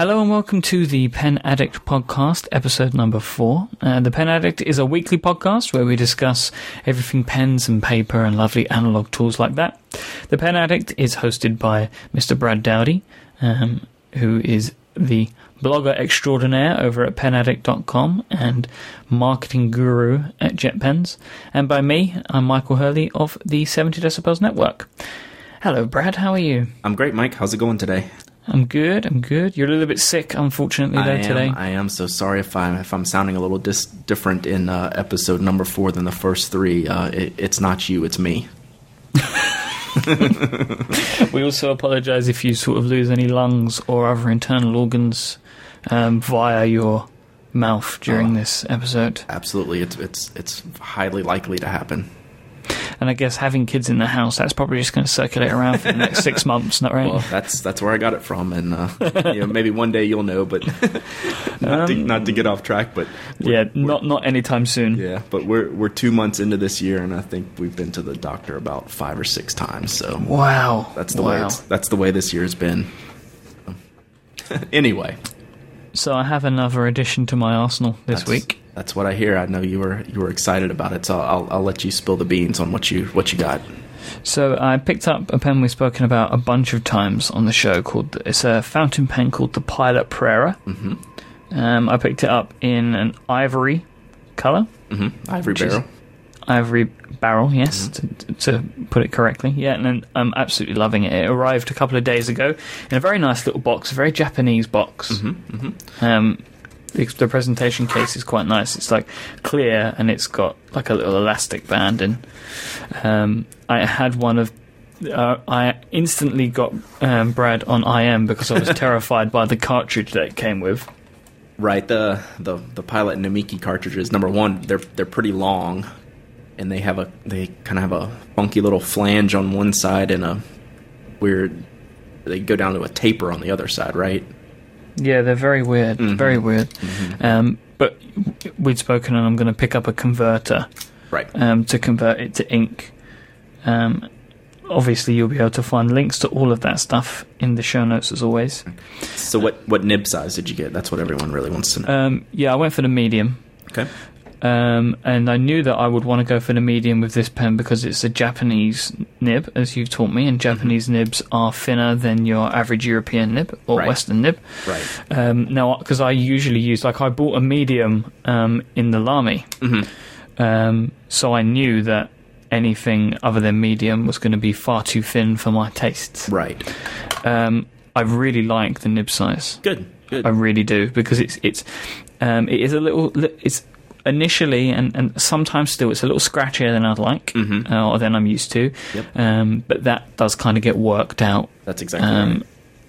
Hello and welcome to the Pen Addict podcast, episode number four. Uh, the Pen Addict is a weekly podcast where we discuss everything pens and paper and lovely analog tools like that. The Pen Addict is hosted by Mr. Brad Dowdy, um, who is the blogger extraordinaire over at penaddict.com and marketing guru at JetPens, and by me, I'm Michael Hurley of the 70 Decibels Network. Hello, Brad. How are you? I'm great, Myke. How's it going today? I'm good. I'm good. You're a little bit sick, unfortunately, though I am, today. I am so sorry if I'm if I'm sounding a little dis- different in uh, episode number four than the first three. Uh, it, it's not you, it's me. We also apologise if you sort of lose any lungs or other internal organs um, via your mouth during Oh. this episode. Absolutely, it's it's it's highly likely to happen. And I guess having kids in the house, that's probably just going to circulate around for the next six months, not right? Well, that's that's where I got it from, and uh, you know, maybe one day you'll know, but not, to, Um, not to get off track, but yeah, not not anytime soon. yeah, but we're we're two months into this year, and I think we've been to the doctor about five or six times. So Wow, that's the wow. way it's, that's the way this year's been. anyway, So I have another addition to my arsenal this That's- week. That's what I hear. I know you were you were excited about it, so I'll I'll let you spill the beans on what you what you got. So I picked up a pen we've spoken about a bunch of times on the show called it's a fountain pen called the Pilot Prera. hmm Um, I picked it up in an ivory color, hmm Ivory barrel. ivory barrel. Yes, Mm-hmm. to, to put it correctly. Yeah, and then I'm absolutely loving it. It arrived a couple of days ago in a very nice little box, a very Japanese box. hmm hmm Um, the, the presentation case is quite nice. It's like clear and it's got like a little elastic band. And um, I had one of. Uh, I instantly got um, Brad on IM because I was terrified by the cartridge that it came with. Right. The the the Pilot Namiki cartridges. Number one, they're they're pretty long, and they have a they kind of have a funky little flange on one side and a weird. They go down to a taper on the other side, right? Yeah, they're very weird. Mhm. Very weird. Um, but we'd spoken, and I'm going to pick up a converter Right. um, to convert it to ink. Um, obviously, you'll be able to find links to all of that stuff in the show notes, as always. So what what nib size did you get? That's what everyone really wants to know. Um, yeah, I went for the medium. Okay. Um, and I knew that I would want to go for the medium with this pen because it's a Japanese nib, as you've taught me, and Japanese nibs are thinner than your average European nib or Right. Western nib. Right. Um, now, because I usually use, like, I bought a medium um, in the Lamy, hmm um, so I knew that anything other than medium was going to be far too thin for my tastes. Right. Um, I really like the nib size. Good. Good. I really do because it's it's um, it is a little it's initially and, and sometimes still it's a little scratchier than I'd like Mhm. uh, or than I'm used to. Yep. Um, but that does kind of get worked out. That's exactly Um,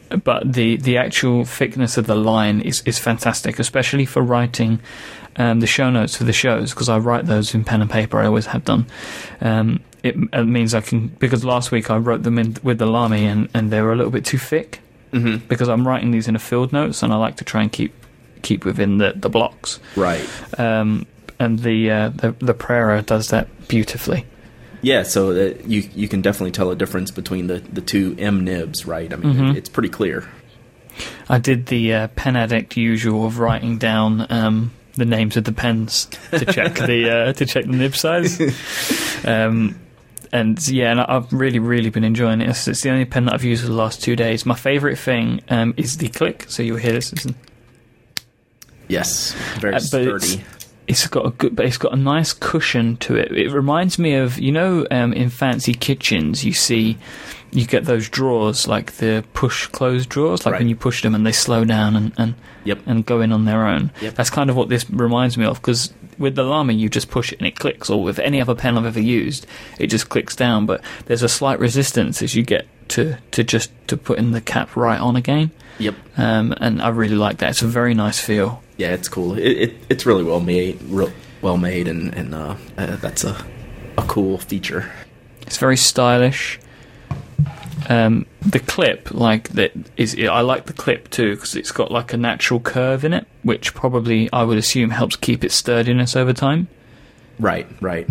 right. but the the actual thickness of the line is is fantastic, especially for writing um, the show notes for the shows because I write those in pen and paper. I always have done. Um, it, it means I can because last week I wrote them in with the Lamy and, and they were a little bit too thick hmm because I'm writing these in a field notes and I like to try and keep keep within the, the blocks. Right. Um, and the, uh, the the Prera does that beautifully. Yeah, so uh, you you can definitely tell a difference between the, the two M nibs, right? I mean, Mhm. it's pretty clear. I did the uh, pen addict usual of writing down um, the names of the pens to check the uh, to check the nib size. Um, and yeah, and I've really, really been enjoying it. It's, it's the only pen that I've used for the last two days. My favourite thing um, is the click. So you'll hear this. Listen. Yes, very Uh, but it's- sturdy. It's got a good, but it's got a nice cushion to it. It reminds me of you know um, in fancy kitchens you see you get those drawers like the push close drawers, like when you push them and they slow down and, and Yep. and go in on their own. Yep. That's kind of what this reminds me of because with the Lamy you just push it and it clicks, or with any other pen I've ever used, it just clicks down. But there's a slight resistance as you get to to just to putting the cap right on again. Yep. Um, and I really like that. It's a very nice feel. Yeah, it's cool. It, it it's really well made, real, well made, and and uh, uh, that's a a cool feature. It's very stylish. Um, the clip, like that, is I like the clip too because it's got like a natural curve in it, which probably I would assume helps keep its sturdiness over time. Right. Right.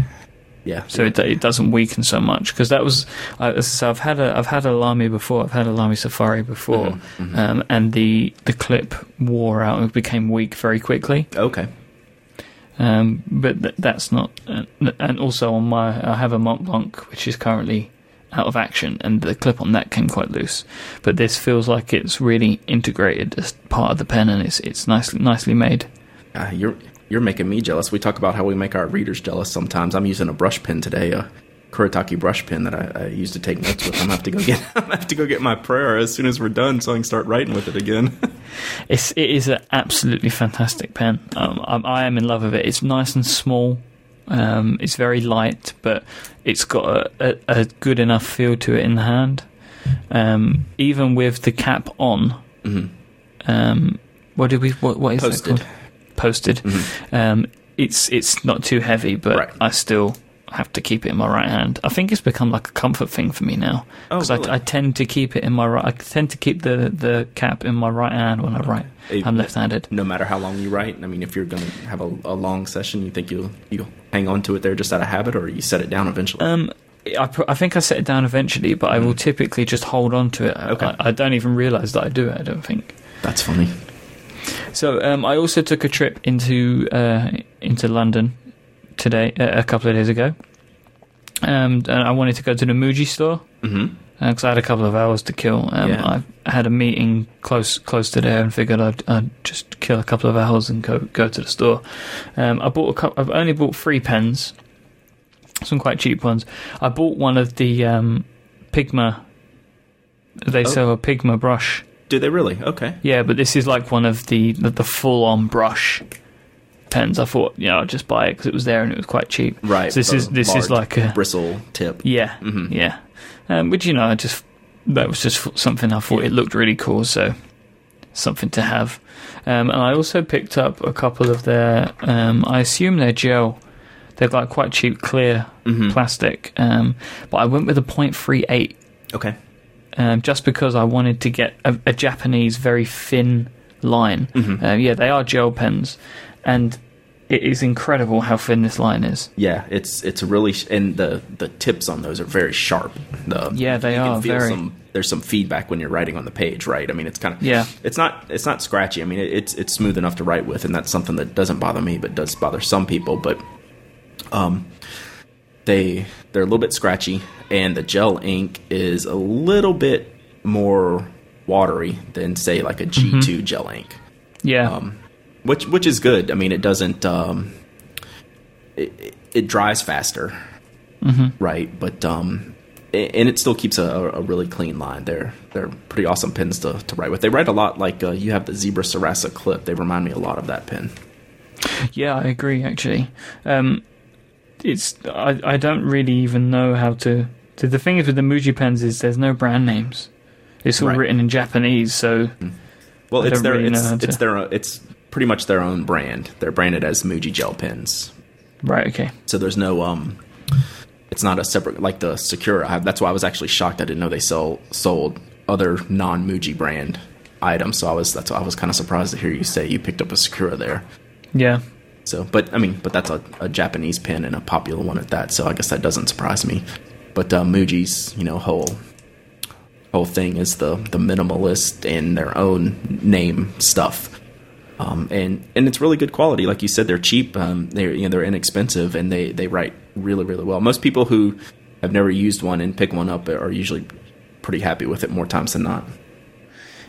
Yeah. so it, it doesn't weaken so much because that was uh, as I say, I've had a I've had a Lamy before I've had a Lamy Safari before Mhm, mhm. Um, and the the clip wore out and became weak very quickly okay. um, but th- that's not uh, and also on my I have a Mont Blanc which is currently out of action and the clip on that came quite loose but this feels like it's really integrated as part of the pen and it's it's nicely nicely made Uh, you're you're making me jealous. We talk about how we make our readers jealous. Sometimes I'm using a brush pen today, a Kuretake brush pen that I, I used to take notes with. I'm gonna have to go get I'm gonna have to go get my Prera as soon as we're done, so I can start writing with it again. It's it is an absolutely fantastic pen. Um, I'm, I am in love with it. It's nice and small. Um, it's very light, but it's got a, a, a good enough feel to it in the hand. Um, even with the cap on, hmm um, what did we? What, what is that Posted. called? Posted. Mhm. Um, it's it's not too heavy, but Right. I still have to keep it in my right hand. I think it's become like a comfort thing for me now Oh, because really? I, I tend to keep it in my right. I tend to keep the the cap in my right hand when I write. I'm left-handed. No matter how long you write, I mean, if you're gonna have a, a long session, you think you'll you hang on to it there just out of habit, or you set it down eventually. Um, I, pr- I think I set it down eventually, but I will typically just hold on to it. Okay. I, I don't even realise that I do it. I don't think. That's funny. So um, I also took a trip into uh, into London today, uh, a couple of days ago, um, and I wanted to go to the Muji store because I had a couple of hours to kill. Um, Yeah. I had a meeting close close to there and figured I'd, I'd just kill a couple of hours and go go to the store. Um, I bought a cou- I've only bought three pens, some quite cheap ones. I bought one of the um, Pigma. They Oh. sell a Pigma brush. Do they really? Okay. Yeah, but this is like one of the the, the full on brush pens. I thought, you know, I'll just buy it because it was there and it was quite cheap. Right. So this is this is like a bristle tip. yeah, Mhm. yeah. Um, which you know, I just that was just something I thought it looked really cool, so something to have. Um, and I also picked up a couple of their. Um, I assume they're gel. They're like quite cheap, clear Mhm. plastic. Um, but I went with a .38 Okay. Um, just because I wanted to get a, a Japanese very thin line. Mhm. Uh, yeah, they are gel pens, and it is incredible how thin this line is. Yeah, it's it's really sh- and the the tips on those are very sharp. The, Yeah, they are very- Some, there's some feedback when you're writing on the page, right? I mean, it's kind of Yeah. It's not it's not scratchy. I mean, it, it's it's smooth enough to write with, and that's something that doesn't bother me, but does bother some people. But um, they they're a little bit scratchy, and the gel ink is a little bit more watery than say like a G2 Mm-hmm. gel ink Yeah, um, which which is good. I mean, it doesn't um, it, it- dries faster, Mm-hmm. right? But um, and it still keeps a, a really clean line. They're they're pretty awesome pens to, to write with. They write a lot like uh, you have the Zebra Sarasa clip. They remind me a lot of that pen. yeah, I agree. Actually, um, it's I, I don't really even know how to. The, the thing is with the Muji pens is there's no brand names. It's all Right. written in Japanese, so Well, I it's their really it's, to- it's their it's pretty much their own brand. They're branded as Muji gel pens. right, okay, So there's no um, it's not a separate like the Sakura. I, that's why I was actually shocked. I didn't know they sell sold other non Muji brand items. So I was that's why I was kind of surprised to hear you say you picked up a Sakura there. yeah, So, but I mean, but that's a, a Japanese pen and a popular one at that. So I guess that doesn't surprise me. But uh, Muji's you know whole whole thing is the the minimalist and their own name stuff. Um, and and it's really good quality. Like you said, they're cheap. Um, they're you know they're inexpensive, and they they write really really well. Most people who have never used one and pick one up are usually pretty happy with it more times than not.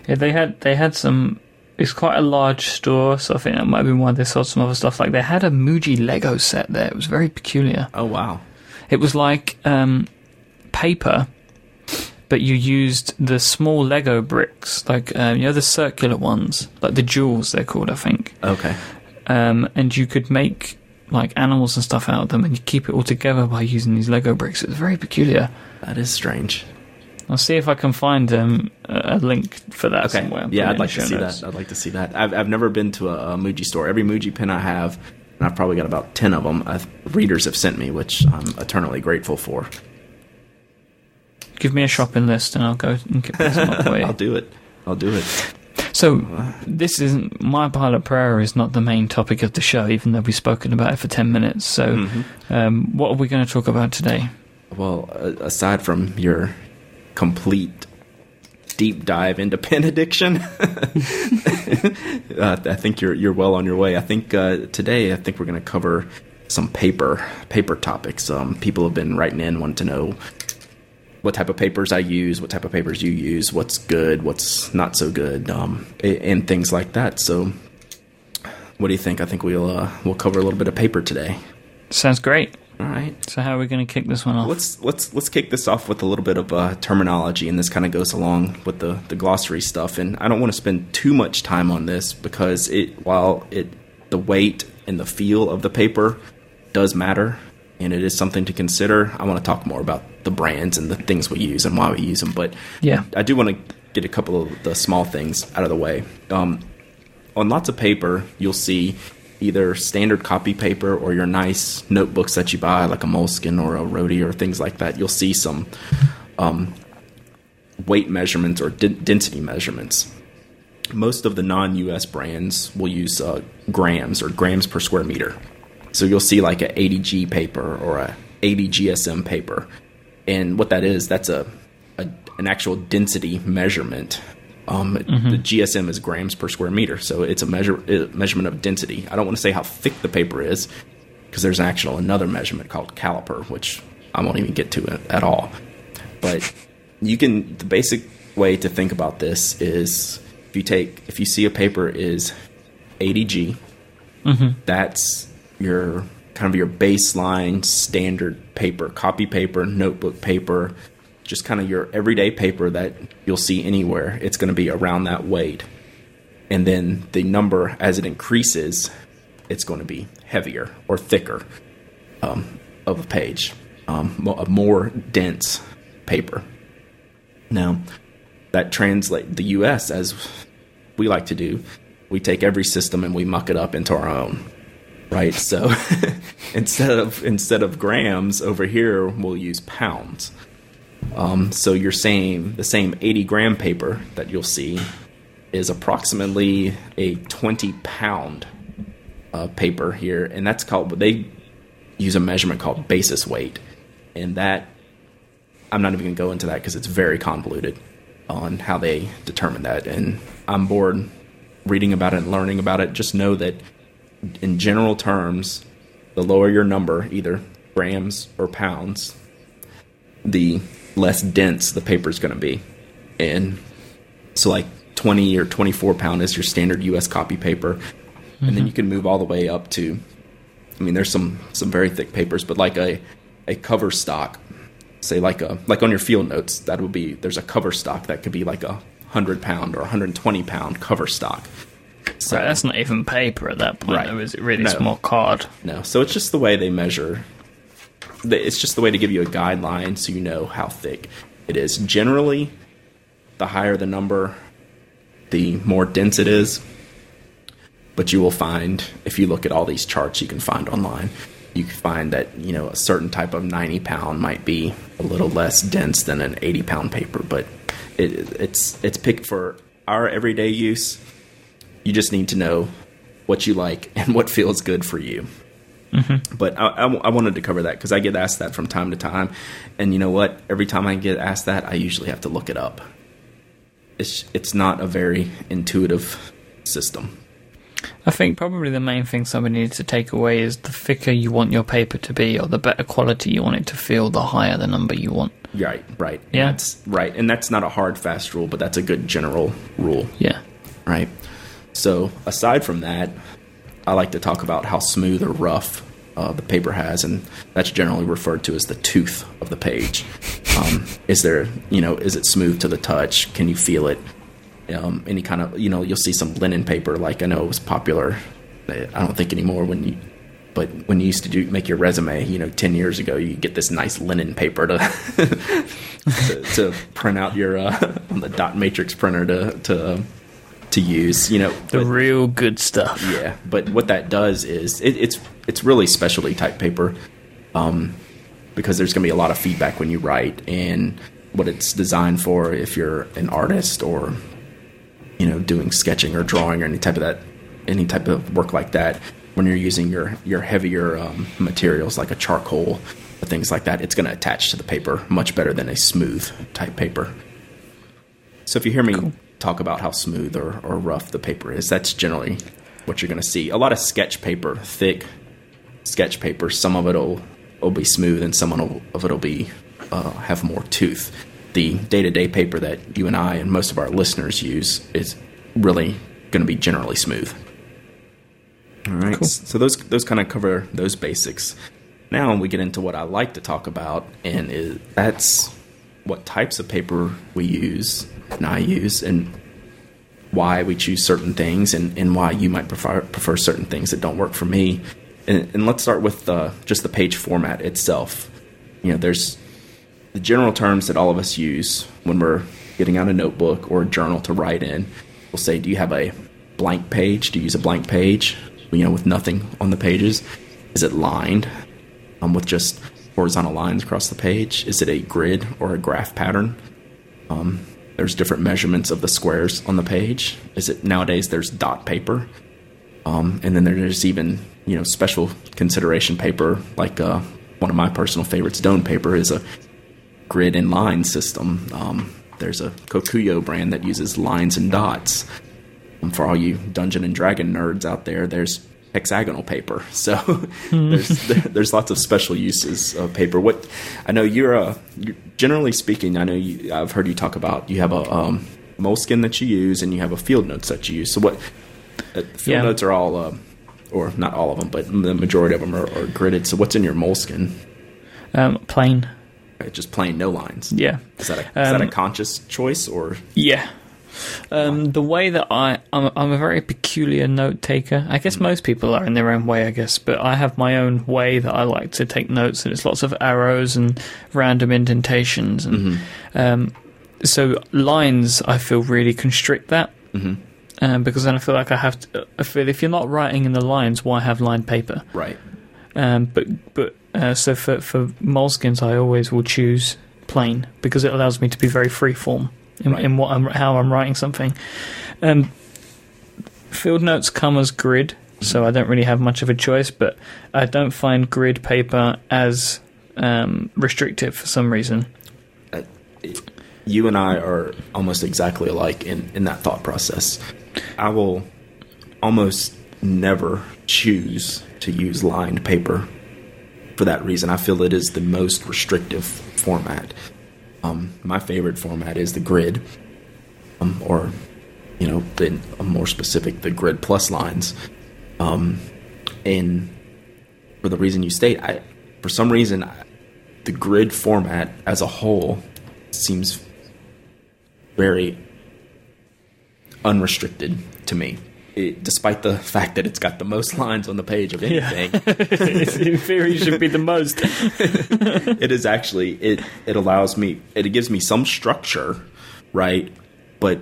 yeah. They had they had some. It's quite a large store, so I think that might have been why they sold some other stuff. Like they had a Muji Lego set there. It was very peculiar. Oh wow! It was like um, paper, but you used the small Lego bricks, like um, you know the circular ones, like the jewels they're called, I think. Okay, Um, and you could make like animals and stuff out of them, and you keep it all together by using these Lego bricks. It was very peculiar. that is strange. I'll see if I can find um, a link for that Okay. somewhere. Yeah, I'd like to see notes. that. I'd like to see that. I've I've never been to a, a Muji store. Every Muji pen I have, and I've probably got about ten of them. Uh, readers have sent me, which I'm eternally grateful for. Give me a shopping list, and I'll go and get some up for you. I'll do it. I'll do it. So this isn't my Pilot Prera is not the main topic of the show, even though we've spoken about it for ten minutes. So, Mm-hmm. um, what are we going to talk about today? Well, aside from your complete deep dive into pen addiction, uh, I think you're you're well on your way. I think uh, today I think we're going to cover some paper paper topics. Um, people have been writing in wanting to know what type of papers I use, what type of papers you use, what's good, what's not so good, um, and things like that. So, what do you think? I think we'll uh, we'll cover a little bit of paper today. Sounds great. All right. So, how are we going to kick this one off? Let's let's let's kick this off with a little bit of uh, terminology, and this kind of goes along with the the glossary stuff. And I don't want to spend too much time on this because it while it the weight and the feel of the paper does matter, and it is something to consider. I want to talk more about the brands and the things we use and why we use them. But Yeah. I do want to get a couple of the small things out of the way. Um, on lots of paper, you'll see either standard copy paper or your nice notebooks that you buy, like a Moleskine or a Rhodia or things like that. You'll see some um, weight measurements or den- density measurements. Most of the non-US brands will use uh, grams or grams per square meter. So you'll see like an 80G paper or a 80 GSM paper, and what that is, that's a, a an actual density measurement. Um, mm-hmm. The GSM is grams per square meter, so it's a measure a measurement of density. I don't want to say how thick the paper is because there's actual another measurement called caliper, which I won't even get to it at all. But you can the basic way to think about this is if you take if you see a paper is 80G, mm-hmm. that's your kind of your baseline standard paper, copy paper, notebook paper, just kind of your everyday paper that you'll see anywhere. It's going to be around that weight. And then the number as it increases, it's going to be heavier or thicker um, of a page, um, a more dense paper. Now, that translate the US as we like to do. We take every system and we muck it up into our own. Right? So instead of instead of grams over here we'll use pounds. Um, so you're saying the same 80 gram paper that you'll see is approximately a 20 pound uh, paper here, and that's called. They use a measurement called basis weight, and that I'm not even going to go into that because it's very convoluted on how they determine that. And I'm bored reading about it and learning about it. Just know that in general terms, the lower your number, either grams or pounds, the less dense the paper is going to be. And so, like 20 or 24 pound is your standard US copy paper. And then mm-hmm. you can move all the way up to, I mean, there's some, some very thick papers, but like a, a cover stock, say like a, like on your field notes, that would be, there's a cover stock that could be like a 100 pound or 120 pound cover stock. So, Right, that's not even paper at that point, Right. though, is it really? No. It's more card. No, so it's just the way they measure. It's just the way to give you a guideline so you know how thick it is. Generally, the higher the number, the more dense it is. But you will find, if you look at all these charts you can find online, you can find that you know a certain type of 90 pound might be a little less dense than an 80 pound paper, but it, it's it's picked for our everyday use. You just need to know what you like and what feels good for you. Mm-hmm. But I, I, I wanted to cover that because I get asked that from time to time, and you know what? Every time I get asked that, I usually have to look it up. It's it's not a very intuitive system. I think probably the main thing somebody needs to take away is the thicker you want your paper to be, or the better quality you want it to feel, the higher the number you want. Right, right, And Yeah. that's right, and that's not a hard fast rule, but that's a good general rule. Yeah. right? So aside from that, I like to talk about how smooth or rough uh, the paper has, and that's generally referred to as the tooth of the page. Um, is there, you know, is it smooth to the touch? Can you feel it? Um, any kind of, you know, you'll see some linen paper, like I know it was popular. I don't think anymore when you. But when you used to do make your resume, you know, ten years ago, you get this nice linen paper to to, to print out your uh, on the dot matrix printer to to um, to use. You know, The but- real good stuff. yeah. But what that does is it, it's it's really specialty type paper, um, because there's going to be a lot of feedback when you write and what it's designed for. If you're an artist or you know, doing sketching or drawing or any type of that, any type of work like that. When you're using your your heavier um, materials like a charcoal, or things like that, it's going to attach to the paper much better than a smooth type paper. So if you hear me cool. Talk about how smooth or, or rough the paper is, that's generally what you're going to see. A lot of sketch paper, thick sketch paper, some of it'll will be smooth and some of it'll be uh, have more tooth. The day to day paper that you and I and most of our listeners use is really going to be generally smooth. All right, cool. so those those kind of cover those basics. Now we get into what I like to talk about, and is, that's what types of paper we use and I use, and why we choose certain things, and, and why you might prefer prefer certain things that don't work for me. And, and let's start with uh, just the page format itself. You know, there's the general terms that all of us use when we're getting out a notebook or a journal to write in. We'll say, "Do you have a blank page? Do you use a blank page? You know, with nothing on the pages? Is it lined um, with just horizontal lines across the page? Is it a grid or a graph pattern? Um, there's different measurements of the squares on the page. Is it nowadays there's dot paper, um, and then there's even you know special consideration paper like uh, one of my personal favorites, Doane paper, is a grid and line system. Um, there's a Kokuyo brand that uses lines and dots. Um, for all you Dungeon and Dragon nerds out there, there's hexagonal paper. So there's there's lots of special uses of paper. What I know you're a generally speaking, I know you, I've heard you talk about you have a um, Moleskine that you use and you have a field notes that you use. So what uh, field yeah. notes are all, uh, or not all of them, but the majority of them are, are gridded. So what's in your Moleskine? Um, plain. Just plain, no lines. Yeah. Is that a, is um, that a um, conscious choice or? Yeah, um, the way that I, I'm, I'm, a very peculiar note taker. I guess mm. most people are in their own way, I guess, but I have my own way that I like to take notes, and it's lots of arrows and random indentations, and mm-hmm. um, so lines I feel really constrict that. Mm-hmm. Um, because then I feel like I have to. I feel if you're not writing in the lines, why have lined paper? Right. Um, but but uh, so for for Moleskines, I always will choose plain because it allows me to be very free form in, right. in what I'm, how I'm writing something. Um, field notes come as grid, so I don't really have much of a choice. But I don't find grid paper as um, restrictive for some reason. Uh, you and I are almost exactly alike in, in that thought process. I will almost never choose to use lined paper for that reason. I feel it is the most restrictive format. Um, my favorite format is the grid, um, or you know, the, more specific, the grid plus lines. Um, and for the reason you state, I, for some reason, I, the grid format as a whole seems very unrestricted to me it, despite the fact that it's got the most lines on the page of anything. Yeah. in theory, should be the most. it is actually it. It allows me. It gives me some structure, right? But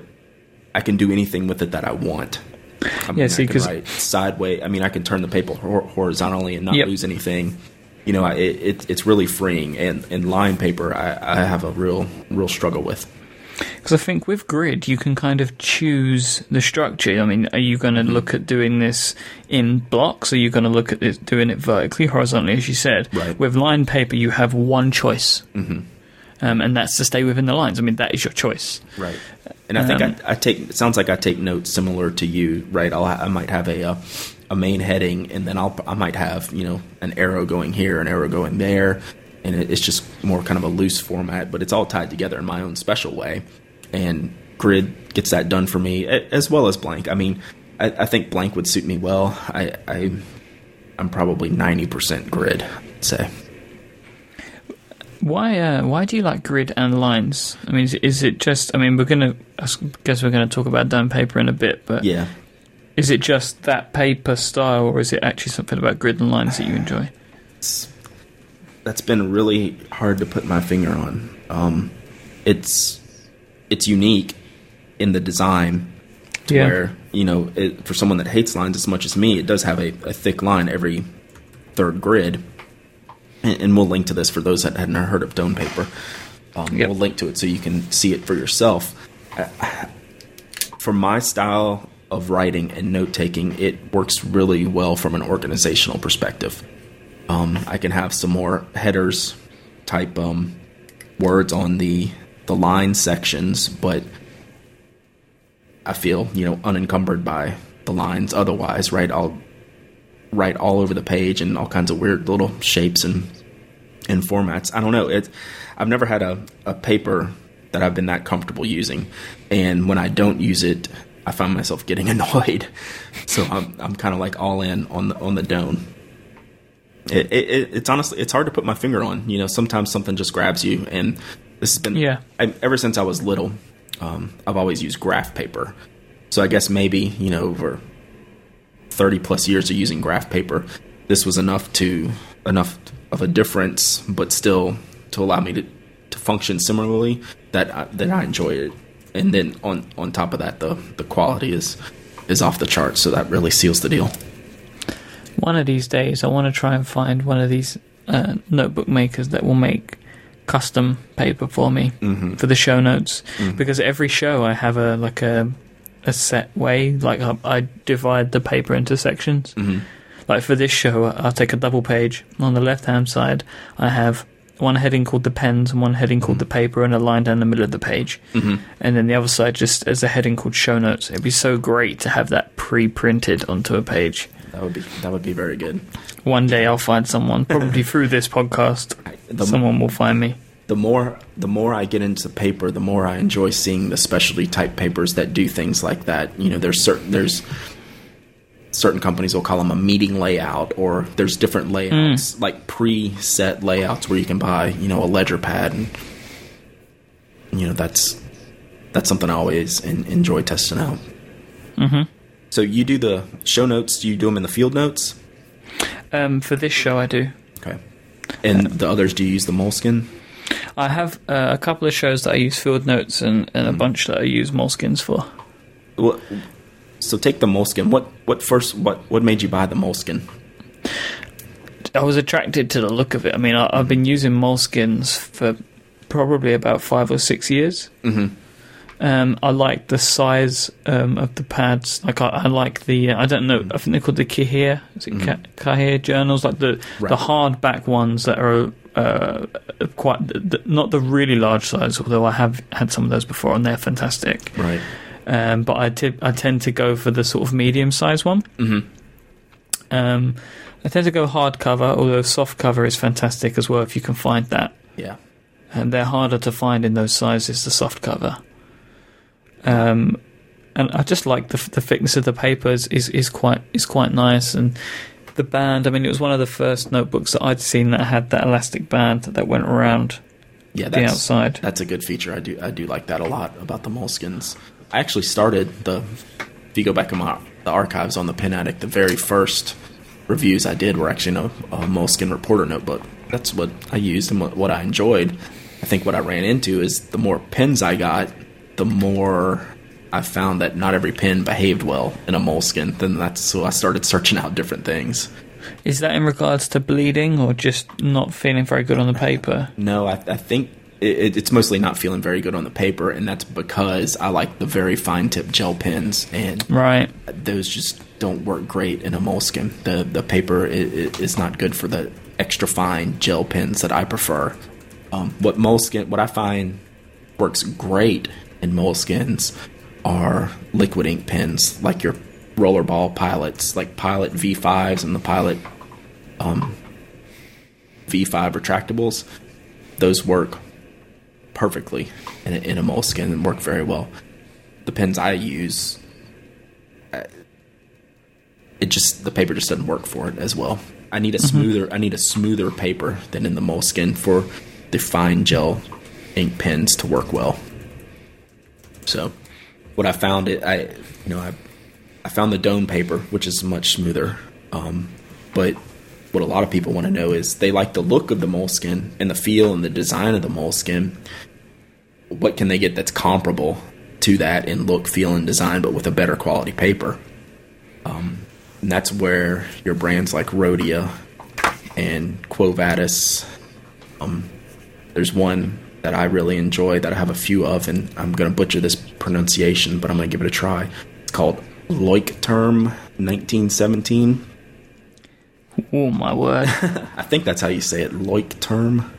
I can do anything with it that I want. I mean, yeah, see, because sideways. I mean, I can turn the paper horizontally and not yep. lose anything. You know, it, it, it's really freeing. And, and line paper, I, I have a real real struggle with. Because I think with grid, you can kind of choose the structure. I mean, are you going to mm-hmm. look at doing this in blocks? Are you going to look at it, doing it vertically, horizontally, as you said? Right. With line paper, you have one choice. Mm-hmm. Um, and that's to stay within the lines. I mean, that is your choice. Right. And I think um, I, I, take. It sounds like I take notes similar to you, right? I'll, I might have a, a, a main heading, and then I'll I might have you know an arrow going here, an arrow going there, and it, it's just more kind of a loose format, but it's all tied together in my own special way and grid gets that done for me as well as blank. I mean, I, I think blank would suit me well. I, I am probably ninety percent grid. I'd say. Why uh, why do you like grid and lines? I mean, is, is it just? I mean, we're gonna I guess we're gonna talk about Doane paper in a bit, but yeah, is it just that paper style, or is it actually something about grid and lines that you enjoy? It's, that's been really hard to put my finger on. Um, it's it's unique in the design to yeah. where you know it, for someone that hates lines as much as me, it does have a, a thick line every third grid, and, and, we'll link to this for those that hadn't heard of Doane paper. Um, yep. We'll link to it so you can see it for yourself. I, for my style of writing and note taking, it works really well from an organizational perspective. Um, I can have some more headers type um, words on the the line sections, but I feel you know unencumbered by the lines. Otherwise, right? I'll write all over the page and all kinds of weird little shapes and and formats. I don't know. It. I've never had a, a paper that I've been that comfortable using, and when I don't use it, I find myself getting annoyed. So I'm I'm kind of like all in on the on the Doane. It, it, it's honestly it's hard to put my finger on. You know, sometimes something just grabs you, and this has been Yeah. I, ever since I was little. Um, I've always used graph paper, so I guess maybe you know over thirty plus years of using graph paper, this was enough to enough of a difference, but still to allow me to, to function similarly that I, that I enjoy it. And then on on top of that, the the quality is is off the charts, so that really seals the deal. One of these days, I want to try and find one of these uh, notebook makers that will make custom paper for me for the show notes. Because every show, I have a like a a set way. Like I, I divide the paper into sections. Like for this show, I'll take a double page. On the left hand side, I have one heading called the pens and one heading called the paper, and a line down the middle of the page. Mm-hmm. And then the other side just as a heading called show notes. It'd be so great to have that pre-printed onto a page. That would be that would be very good. One day I'll find someone, probably through this podcast. The- someone will find me. the more the more I get into paper, the more I enjoy seeing the specialty type papers that do things like that. You know, there's certain there's certain companies will call them a meeting layout, or there's different layouts like preset layouts where you can buy you know a ledger pad, and you know that's that's something I always en- enjoy testing out. Mm-hmm. So you do the show notes? Do you do them in the field notes? Um, for this show, I do. Okay. And the others, do you use the Moleskine? I have uh, a couple of shows that I use field notes and, and a bunch that I use Moleskines for. What, so take the Moleskine. What what first? What what made you buy the Moleskine? I was attracted to the look of it. I mean, I, I've been using Moleskines for probably about five or six years. Mm-hmm. Um, I like the size um, of the pads. Like I, I like the. Uh, I don't know. I think they're called the Cahier. Is it mm Cahier journals? Like the Right. the hardback ones that are uh, quite the, not the really large size. Although I have had some of those before, and they're fantastic. Right. Um, but I, ti- I tend to go for the sort of medium size one. Mm-hmm. Um, I tend to go hardcover, although soft cover is fantastic as well if you can find that. Yeah. And they're harder to find in those sizes, the soft cover. Um, and I just like the the thickness of the paper is, is, is quite is quite nice, and the band. I mean, it was one of the first notebooks that I'd seen that had that elastic band that went around Yeah. the outside. that's a good feature. I do I do like that a lot about the Moleskines. I actually started the. If you go back in my the archives on the Pen Addict, the very first reviews I did were actually in a, a Moleskine reporter notebook. That's what I used and what, what I enjoyed. I think what I ran into is the more pens I got, the more I found that not every pen behaved well in a Moleskine. Then that's so I started searching out different things. Is that in regards to bleeding or just not feeling very good on the paper? No, I, I think it, it's mostly not feeling very good on the paper, and that's because I like the very fine tip gel pens, and Right. those just don't work great in a Moleskine. The the paper i- i- is not good for the extra fine gel pens that I prefer. Um, what Moleskine, what I find works great in Moleskines are liquid ink pens, like your rollerball pilots, like Pilot V5s and the Pilot um, V5 retractables. Those work perfectly in a, in a Moleskine and work very well. The pens I use it just the paper just doesn't work for it as well. I need a smoother I need a smoother paper than in the Moleskine for the fine gel ink pens to work well. So what I found it I you know I I found the Doane paper which is much smoother. Um, but what a lot of people want to know is they like the look of the Moleskine and the feel and the design of the Moleskine. What can they get that's comparable to that in look, feel, and design, but with a better quality paper? And that's where your brands like Rhodia and Quo Vadis. Um, there's one that I really enjoy that I have a few of, and I'm going to butcher this pronunciation, but I'm going to give it a try. It's called Leuchtturm 1917. Oh my word! I think that's how you say it, Leuchtturm.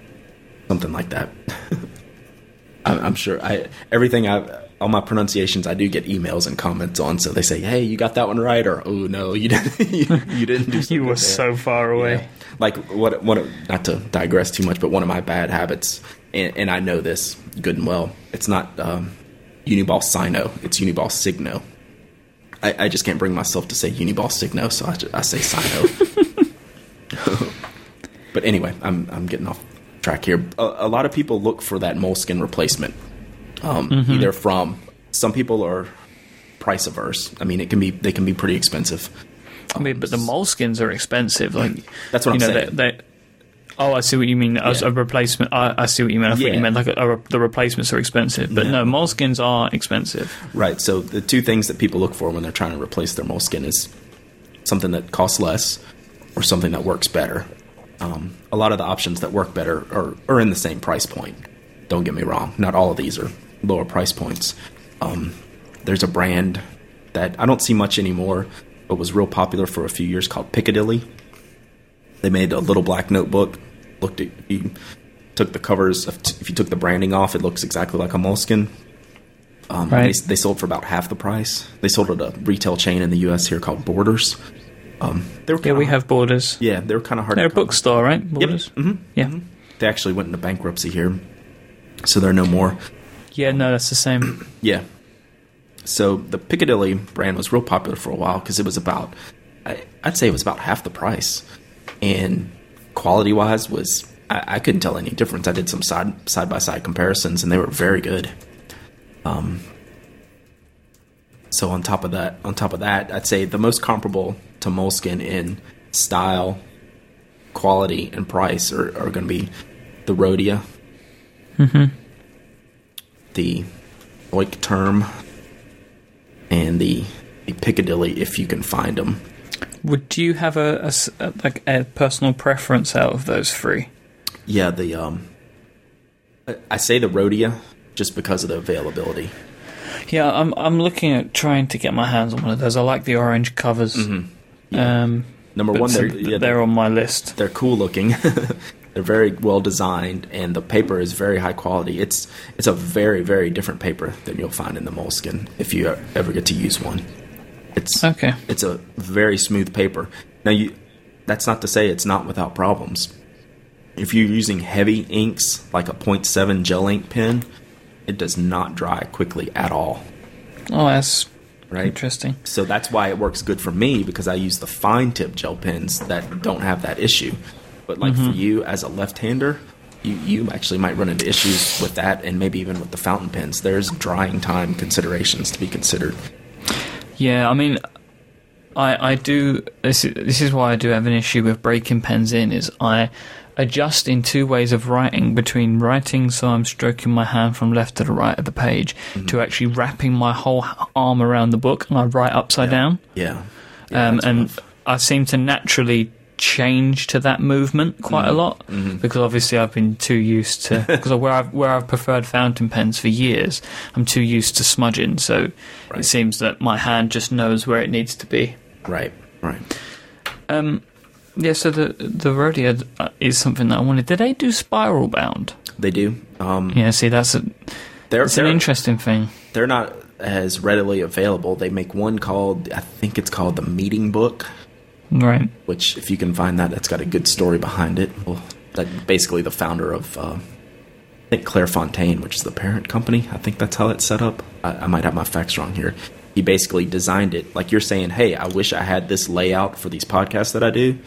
something like that. I'm, I'm sure. I everything I all my pronunciations I do get emails and comments on. So they say, "Hey, you got that one right," or "Oh no, you didn't. you, you didn't do." you were there." so far away. Yeah. Like what? What? Not to digress too much, but one of my bad habits, and, and I know this good and well. It's not um, Uniball Sino. It's Uniball Signo. I, I just can't bring myself to say Uniball Signo, so I, I say Sino. but anyway, I'm I'm getting off track here. A, a lot of people look for that Moleskine replacement, um, either from some people are price averse. I mean, it can be they can be pretty expensive. I mean, but the Moleskines are expensive. Like That's what I'm know, saying. They, they, oh, I see what you mean. As Yeah. a replacement, I, I see what you mean. I thought Yeah. you meant like a, a, the replacements are expensive, but no, Moleskines are expensive. Right. So the two things that people look for when they're trying to replace their Moleskine is something that costs less or something that works better. Um, a lot of the options that work better are, are in the same price point. Don't get me wrong. Not all of these are lower price points. Um, there's a brand that I don't see much anymore, but was real popular for a few years called Piccadilly. They made a little black notebook. Looked at you took the covers, of if you took the branding off, it looks exactly like a Moleskine. Um, Right. they, they sold for about half the price. They sold at a retail chain in the U.S. here called Borders. Um, they were Yeah, we have borders. Yeah, they were kind of hard. They're a bookstore, right? Borders. hmm Yeah. They actually went into bankruptcy here, so they're no more. Yeah, no, that's the same. Yeah. So the Piccadilly brand was real popular for a while because it was about, I, I'd say it was about half the price, and quality wise was I, I couldn't tell any difference. I did some side side by side comparisons, and they were very good. Um. So on top of that, on top of that, I'd say the most comparable to Moleskine in style, quality, and price are, are going to be the Rhodia, the Oik term, and the, the Piccadilly if you can find them. Would you have a, a like a personal preference out of those three? Yeah, the um, I- say the Rhodia just because of the availability. Yeah, I'm I'm looking at trying to get my hands on one of those. I like the orange covers. Um, Number one, they're yeah, they're on my list. they're cool looking. they're very well designed, and the paper is very high quality. It's it's a very very different paper than you'll find in the Moleskine if you ever get to use one. It's Okay. It's a very smooth paper. Now you that's not to say it's not without problems. If you're using heavy inks like a 0.7 gel ink pen, it does not dry quickly at all, Oh, that's right? interesting. So that's why it works good for me because I use the fine tip gel pens that don't have that issue. But like for mm-hmm. you as a left-hander, you, you actually might run into issues with that and maybe even with the fountain pens. There's drying time considerations to be considered. Yeah, I mean, I I do this. Is, this is why I do have an issue with breaking pens in. Is I adjust in two ways of writing between writing so I'm stroking my hand from left to the right of the page to actually wrapping my whole arm around the book and I write upside down. Yeah. Yeah, um, and rough. I seem to naturally change to that movement quite Mm-hmm. a lot because obviously I've been too used to because where I've where I've preferred fountain pens for years, I'm too used to smudging. So Right. it seems that my hand just knows where it needs to be. Right. Right. Um, yeah. So the the Rhodia uh, is something that I wanted. Did they do spiral bound? They do. Um, Yeah. See, that's a they're it's an they're, interesting thing. they're not as readily available. They make one called I think it's called the Meeting Book, Right. which if you can find that, that's got a good story behind it. Well, that basically the founder of uh, I think Clairefontaine, which is the parent company. I think that's how it's set up. I, I might have my facts wrong here. He basically designed it like you're saying. Hey, I wish I had this layout for these podcasts that I do.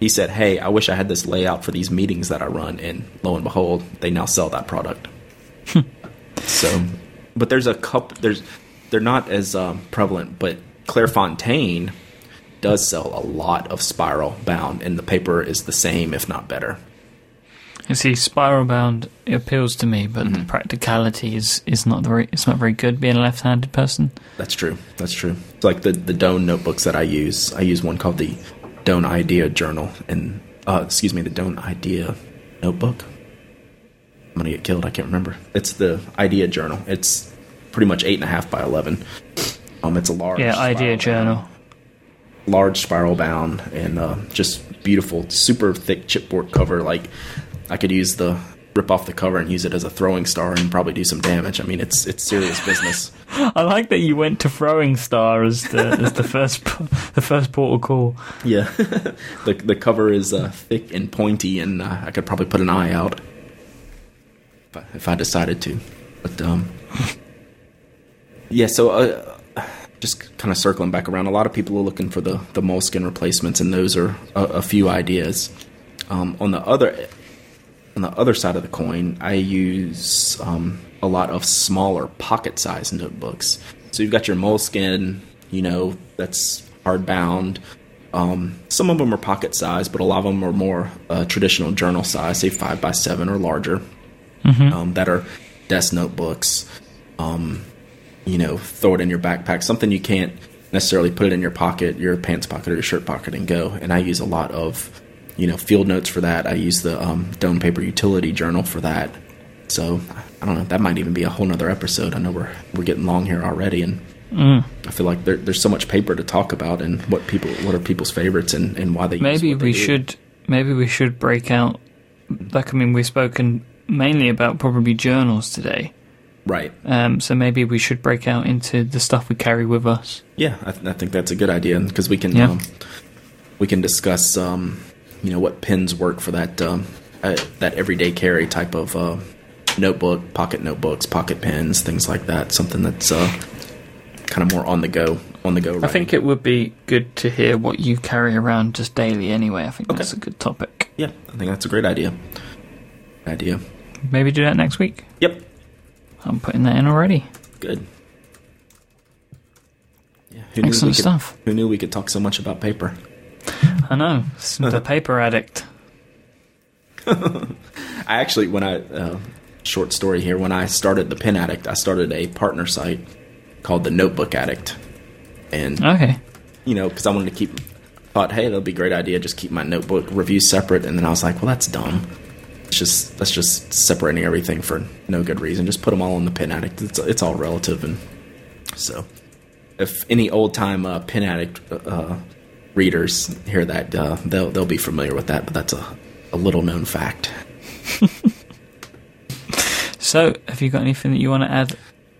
He said, "Hey, I wish I had this layout for these meetings that I run." And lo and behold, they now sell that product. So, but there's a couple. There's they're not as um, prevalent, but Clairefontaine does sell a lot of spiral bound, and the paper is the same, if not better. You see, spiral bound appeals to me, but Mm-hmm. the practicality is is not very. It's not very good being a left-handed person. That's true. That's true. It's like the the Doane notebooks that I use. I use one called the Doane Idea Journal, and uh, excuse me, the Doane Idea Notebook. I'm gonna get killed. I can't remember. It's the Idea Journal. It's pretty much eight and a half by eleven. Um, it's a large Yeah, idea journal. bound- large spiral bound, and uh, just beautiful, super thick chipboard cover. Like I could use the rip off the cover and use it as a throwing star and probably do some damage. I mean, it's it's serious business. I like that you went to throwing star as the as the first the first portal call. Yeah, the the cover is uh, thick and pointy, and uh, I could probably put an eye out if I, if I decided to. But um, yeah. So uh, just kind of circling back around, a lot of people are looking for the the Moleskine replacements, and those are a, a few ideas. Um, on the other on the other side of the coin, I use um, a lot of smaller pocket size notebooks. So you've got your Moleskine, you know, that's hardbound. Um, some of them are pocket size, but a lot of them are more uh, traditional journal size, say five by seven or larger. Um, that are desk notebooks. Um, you know, throw it in your backpack. Something you can't necessarily put it in your pocket, your pants pocket, or your shirt pocket, and go. And I use a lot of, you know, field notes for that. I use the um, Doane Paper Utility Journal for that. So I don't know. That might even be a whole nother episode. I know we're we're getting long here already, and I feel like there, there's so much paper to talk about, and what people, what are people's favorites, and, and why they. use Maybe they we do. should maybe we should break out. Like I mean, we've spoken mainly about probably journals today. Right. Um, so maybe we should break out into the stuff we carry with us. Yeah, I, th- I think that's a good idea because we can Yeah. um, we can discuss um, you know what pins work for that um, uh, that everyday carry type of uh, notebook, pocket notebooks, pocket pens, things like that. Something that's uh, kind of more on the go, on the go. I think it would be good to hear what you carry around just daily anyway. I think that's a good topic. yeah, I think that's a great idea. Idea. Maybe do that next week. Yep. I'm putting that in already. Good. Yeah, who knew we could- stuff. Who knew we could talk so much about paper? I know. The paper addict. I actually, when I uh, short story here, when I started the Pen Addict, I started a partner site called the Notebook Addict, and Okay. you know, because I wanted to keep, thought, hey, that'll be a great idea, just keep my notebook reviews separate, and then I was like, well, that's dumb. It's just that's just separating everything for no good reason. Just put them all in the Pen Addict. It's it's all relative, and so if any old time uh, Pen Addict uh, readers hear that, uh, they'll they'll be familiar with that. But that's a a little known fact. So, have you got anything that you want to add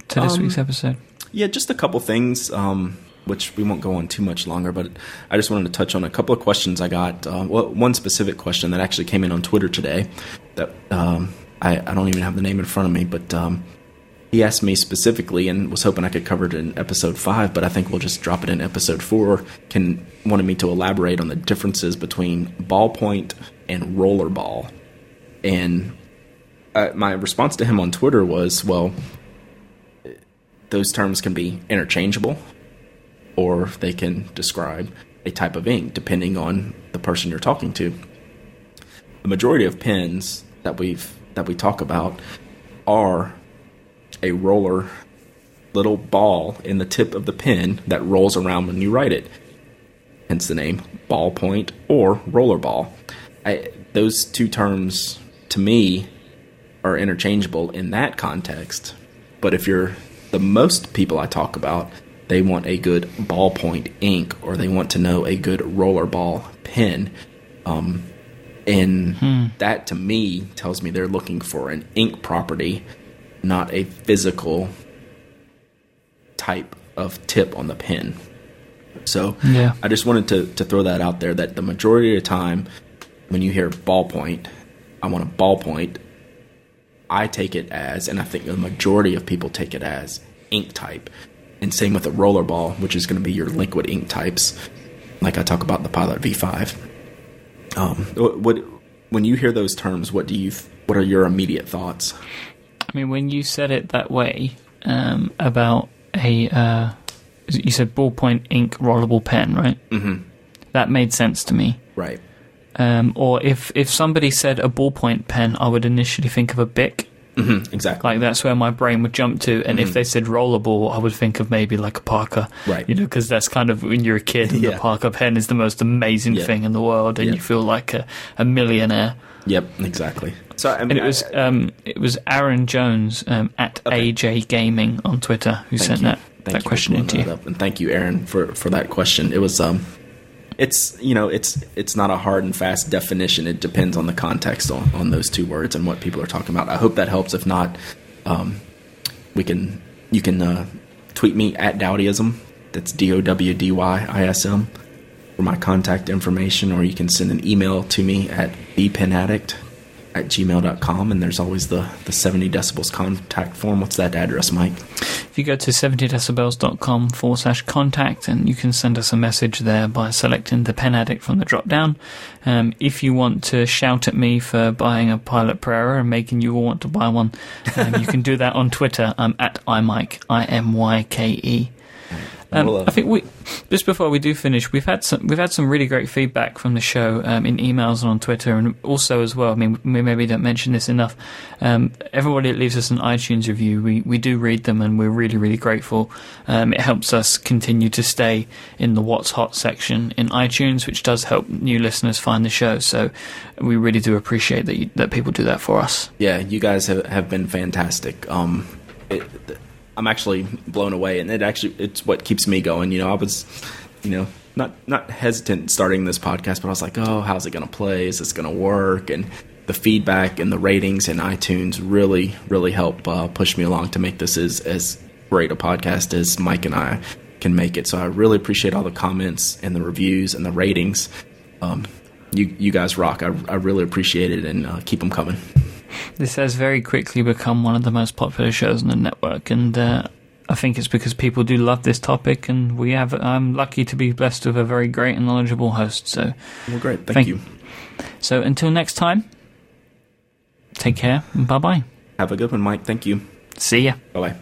to this Um, week's episode? Yeah, just a couple things, um, which we won't go on too much longer, but I just wanted to touch on a couple of questions I got. Uh, well, one specific question that actually came in on Twitter today that um, I, I don't even have the name in front of me, but um, he asked me specifically and was hoping I could cover it in episode five, but I think we'll just drop it in episode four. Can wanted me to elaborate on the differences between ballpoint and rollerball, and uh, my response to him on Twitter was, well those terms can be interchangeable or they can describe a type of ink depending on the person you're talking to. The majority of pens that we've that we talk about are a roller little ball in the tip of the pen that rolls around when you write it. Hence the name ballpoint or rollerball. Those two terms to me are interchangeable in that context. But if you're the most people I talk about, they want a good ballpoint ink or they want to know a good rollerball pen. Um, and that to me tells me they're looking for an ink property, not a physical type of tip on the pen. So Yeah. I just wanted to, to throw that out there that the majority of the time when you hear ballpoint, I want a ballpoint, I take it as, and I think the majority of people take it as ink type. And same with a rollerball, which is going to be your liquid ink types, like I talk about in the Pilot V5. Um, what, when you hear those terms, what do you what are your immediate thoughts? I mean, when you said it that way um, about a, uh, you said ballpoint ink rollerball pen, right? Mm-hmm. That made sense to me. Right. Um, or if if somebody said a ballpoint pen, I would initially think of a Bic Mhm, exactly. Like that's where my brain would jump to. And if they said rollerball, I would think of maybe like a Parker, Right. You know, because that's kind of when you're a kid, and the Parker pen is the most amazing Yeah. thing in the world, and Yeah. you feel like a, a millionaire. Yep, exactly. So I mean, And it was um, it was Aaron Jones um, at Okay. AJ Gaming on Twitter who Thank sent you. that Thank that question into you. up. And thank you, Aaron, for for that question. It was um, it's you know it's it's not a hard and fast definition. It depends on the context on, on those two words and what people are talking about. I hope that helps. If not, um, we can you can uh, tweet me at Dowdyism. That's D O W D Y I S M for my contact information, or you can send an email to me at thepenaddict at gmail.com and there's always the, the 70 decibels contact form. What's that address, Myke? If you go to 70decibels.com forward slash contact, and you can send us a message there by selecting the pen addict from the drop down. Um, if you want to shout at me for buying a Pilot Prera and making you all want to buy one, um, you can do that on Twitter. I'm at imyke, I M Y K E. Um, uh, I think we just before we do finish, we've had some we've had some really great feedback from the show um, in emails and on Twitter, and also as well. I mean, we maybe don't mention this enough. Um, everybody that leaves us an iTunes review, we we do read them, and we're really really grateful. Um, it helps us continue to stay in the What's Hot section in iTunes, which does help new listeners find the show. So we really do appreciate that you, that people do that for us. Yeah, you guys have, have been fantastic. Um, it, I'm actually blown away, and it actually it's what keeps me going. You know, I was, you know, not not hesitant starting this podcast, but I was like, oh, how's it going to play? Is this going to work? And the feedback and the ratings and iTunes really really help uh, push me along to make this as as great a podcast as Myke and I can make it. So I really appreciate all the comments and the reviews and the ratings. Um, you you guys rock. I, I really appreciate it, and uh, keep them coming. This has very quickly become one of the most popular shows on the network, and uh, I think it's because people do love this topic, and we have. I'm lucky to be blessed with a very great and knowledgeable host. So, Well, great. Thank, Thank- you. so until next time, take care and bye bye. Have a good one, Myke. Thank you. See ya. Bye bye.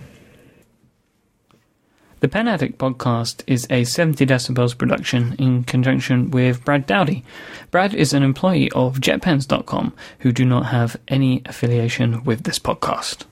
The Pen Addict podcast is a 70 decibels production in conjunction with Brad Dowdy. Brad is an employee of JetPens.com who do not have any affiliation with this podcast.